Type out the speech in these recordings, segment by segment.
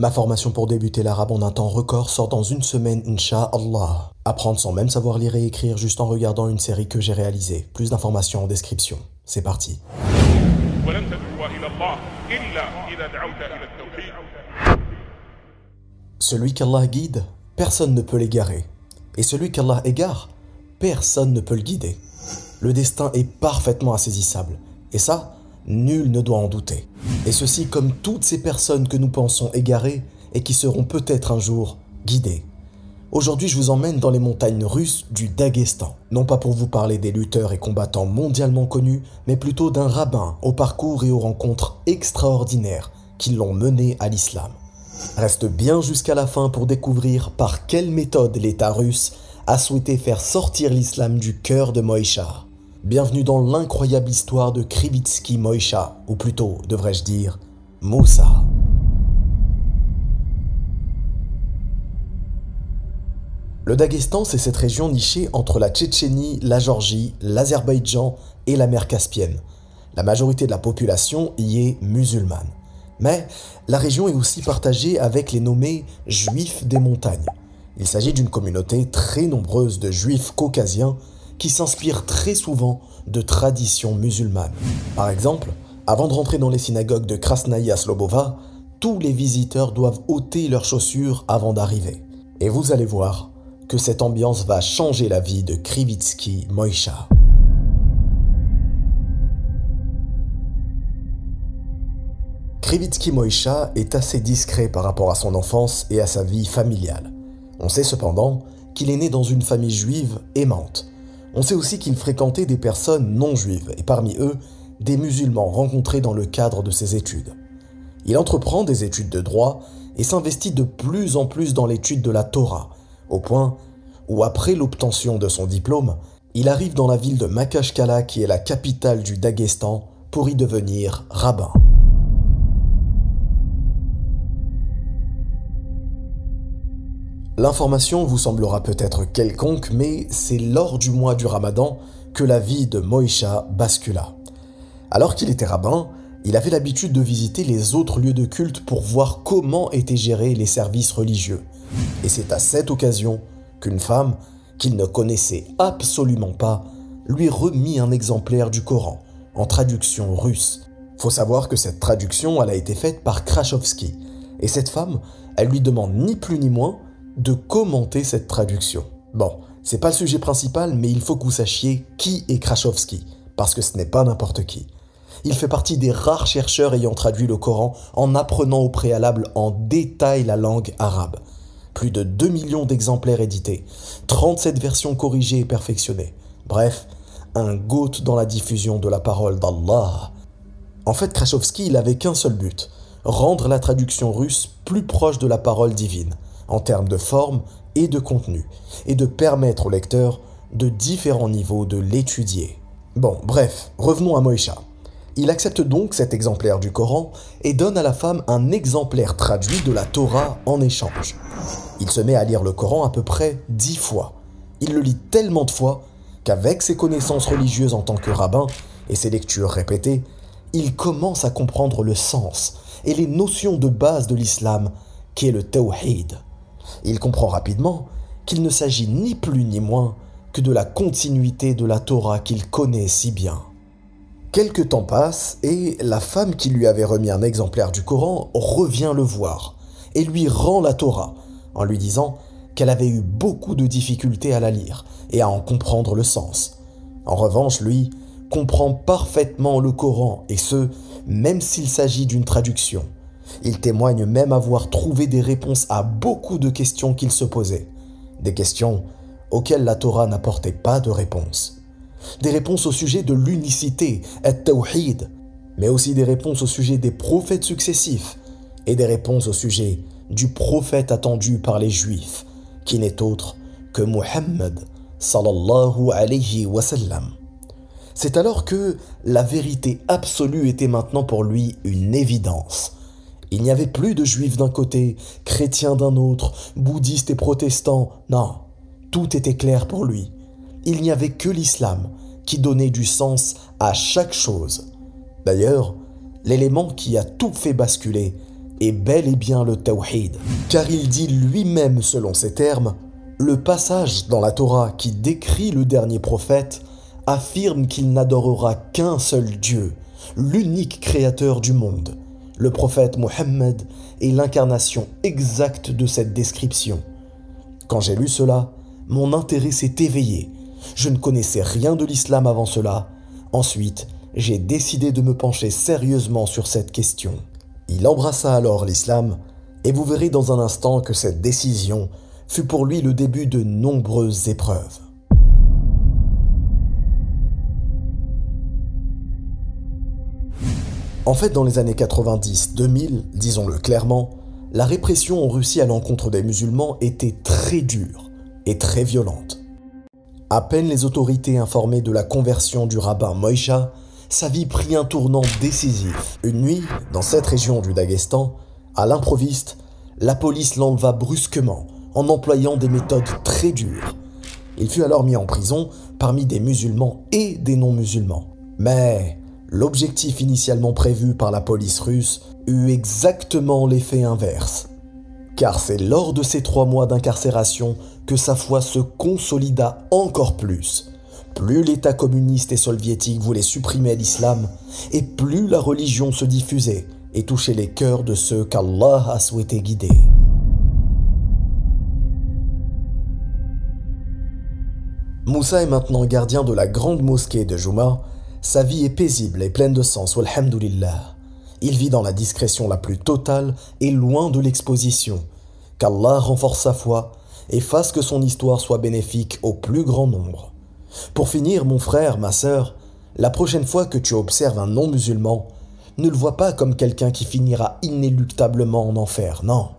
Ma formation pour débuter l'arabe en un temps record sort dans une semaine, Inch'Allah. Apprendre sans même savoir lire et écrire juste en regardant une série que j'ai réalisée. Plus d'informations en description. C'est parti. Celui qu'Allah guide, personne ne peut l'égarer. Et celui qu'Allah égare, personne ne peut le guider. Le destin est parfaitement insaisissable. Et ça, Nul ne doit en douter. Et ceci comme toutes ces personnes que nous pensons égarées et qui seront peut-être un jour guidées. Aujourd'hui, je vous emmène dans les montagnes russes du Daghestan. Non pas pour vous parler des lutteurs et combattants mondialement connus, mais plutôt d'un rabbin au parcours et aux rencontres extraordinaires qui l'ont mené à l'islam. Reste bien jusqu'à la fin pour découvrir par quelle méthode l'État russe a souhaité faire sortir l'islam du cœur de Moïcha. Bienvenue dans l'incroyable histoire de Krivitsky Moïcha, ou plutôt, devrais-je dire, Moussa. Le Daghestan, c'est cette région nichée entre la Tchétchénie, la Géorgie, l'Azerbaïdjan et la mer Caspienne. La majorité de la population y est musulmane. Mais la région est aussi partagée avec les nommés Juifs des montagnes. Il s'agit d'une communauté très nombreuse de Juifs caucasiens qui s'inspirent très souvent de traditions musulmanes. Par exemple, avant de rentrer dans les synagogues de Krasnaya Slobova, tous les visiteurs doivent ôter leurs chaussures avant d'arriver. Et vous allez voir que cette ambiance va changer la vie de Krivitsky Moïcha. Krivitsky Moïcha est assez discret par rapport à son enfance et à sa vie familiale. On sait cependant qu'il est né dans une famille juive aimante, on sait aussi qu'il fréquentait des personnes non juives, et parmi eux, des musulmans rencontrés dans le cadre de ses études. Il entreprend des études de droit et s'investit de plus en plus dans l'étude de la Torah, au point où, après l'obtention de son diplôme, il arrive dans la ville de Makashkala, qui est la capitale du Daghestan, pour y devenir rabbin. L'information vous semblera peut-être quelconque, mais c'est lors du mois du ramadan que la vie de Moïcha bascula. Alors qu'il était rabbin, il avait l'habitude de visiter les autres lieux de culte pour voir comment étaient gérés les services religieux. Et c'est à cette occasion qu'une femme, qu'il ne connaissait absolument pas, lui remit un exemplaire du Coran, en traduction russe. Faut savoir que cette traduction, elle a été faite par Krashovski. Et cette femme, elle lui demande ni plus ni moins de commenter cette traduction. Bon, c'est pas le sujet principal, mais il faut que vous sachiez qui est Krashovski, parce que ce n'est pas n'importe qui. Il fait partie des rares chercheurs ayant traduit le Coran en apprenant au préalable en détail la langue arabe. Plus de 2 millions d'exemplaires édités, 37 versions corrigées et perfectionnées. Bref, un goût dans la diffusion de la parole d'Allah. En fait, Krashovski, il avait qu'un seul but, rendre la traduction russe plus proche de la parole divine en termes de forme et de contenu, et de permettre au lecteur de différents niveaux de l'étudier. Bon, bref, revenons à Moïcha. Il accepte donc cet exemplaire du Coran et donne à la femme un exemplaire traduit de la Torah en échange. Il se met à lire le Coran à peu près dix fois. Il le lit tellement de fois qu'avec ses connaissances religieuses en tant que rabbin et ses lectures répétées, il commence à comprendre le sens et les notions de base de l'islam qui est le tawhid il comprend rapidement qu'il ne s'agit ni plus ni moins que de la continuité de la Torah qu'il connaît si bien. Quelque temps passe et la femme qui lui avait remis un exemplaire du Coran revient le voir et lui rend la Torah en lui disant qu'elle avait eu beaucoup de difficultés à la lire et à en comprendre le sens. En revanche, lui comprend parfaitement le Coran et ce, même s'il s'agit d'une traduction. Il témoigne même avoir trouvé des réponses à beaucoup de questions qu'il se posait. Des questions auxquelles la Torah n'apportait pas de réponse. Des réponses au sujet de l'unicité, et tawhid, mais aussi des réponses au sujet des prophètes successifs et des réponses au sujet du prophète attendu par les Juifs, qui n'est autre que Muhammad. C'est alors que la vérité absolue était maintenant pour lui une évidence. Il n'y avait plus de juifs d'un côté, chrétiens d'un autre, bouddhistes et protestants. Non, tout était clair pour lui. Il n'y avait que l'islam qui donnait du sens à chaque chose. D'ailleurs, l'élément qui a tout fait basculer, est bel et bien le tawhid. Car il dit lui-même selon ses termes, le passage dans la Torah qui décrit le dernier prophète affirme qu'il n'adorera qu'un seul Dieu, l'unique créateur du monde. Le prophète Mohammed est l'incarnation exacte de cette description. Quand j'ai lu cela, mon intérêt s'est éveillé. Je ne connaissais rien de l'islam avant cela. Ensuite, j'ai décidé de me pencher sérieusement sur cette question. Il embrassa alors l'islam, et vous verrez dans un instant que cette décision fut pour lui le début de nombreuses épreuves. En fait, dans les années 90-2000, disons-le clairement, la répression en Russie à l'encontre des musulmans était très dure et très violente. À peine les autorités informées de la conversion du rabbin Moïcha, sa vie prit un tournant décisif. Une nuit, dans cette région du Daghestan, à l'improviste, la police l'enleva brusquement en employant des méthodes très dures. Il fut alors mis en prison parmi des musulmans et des non-musulmans. Mais l'objectif initialement prévu par la police russe eut exactement l'effet inverse. Car c'est lors de ces trois mois d'incarcération que sa foi se consolida encore plus. Plus l'État communiste et soviétique voulait supprimer l'islam, et plus la religion se diffusait et touchait les cœurs de ceux qu'Allah a souhaité guider. Moussa est maintenant gardien de la grande mosquée de Juma. Sa vie est paisible et pleine de sens, walhamdulillah. Il vit dans la discrétion la plus totale et loin de l'exposition. Qu'Allah renforce sa foi et fasse que son histoire soit bénéfique au plus grand nombre. Pour finir, mon frère, ma sœur, la prochaine fois que tu observes un non-musulman, ne le vois pas comme quelqu'un qui finira inéluctablement en enfer, non.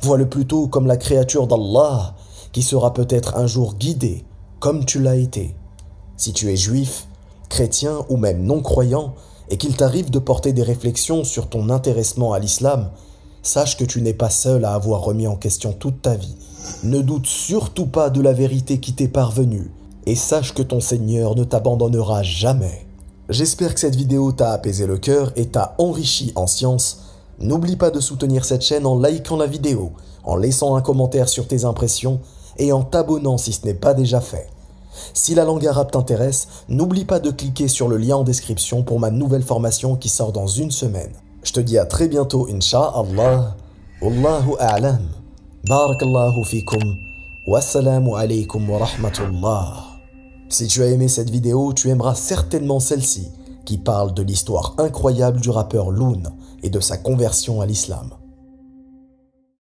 Vois-le plutôt comme la créature d'Allah qui sera peut-être un jour guidée comme tu l'as été. Si tu es juif, chrétien ou même non-croyant, et qu'il t'arrive de porter des réflexions sur ton intéressement à l'islam, sache que tu n'es pas seul à avoir remis en question toute ta vie. Ne doute surtout pas de la vérité qui t'est parvenue, et sache que ton Seigneur ne t'abandonnera jamais. J'espère que cette vidéo t'a apaisé le cœur et t'a enrichi en science. N'oublie pas de soutenir cette chaîne en likant la vidéo, en laissant un commentaire sur tes impressions et en t'abonnant si ce n'est pas déjà fait. Si la langue arabe t'intéresse, n'oublie pas de cliquer sur le lien en description pour ma nouvelle formation qui sort dans une semaine. Je te dis à très bientôt, Inch'Allah. Wallahu a'lam. Barakallahu fikum. Wassalamu alaykum wa rahmatullah. Si tu as aimé cette vidéo, tu aimeras certainement celle-ci, qui parle de l'histoire incroyable du rappeur Loon et de sa conversion à l'islam.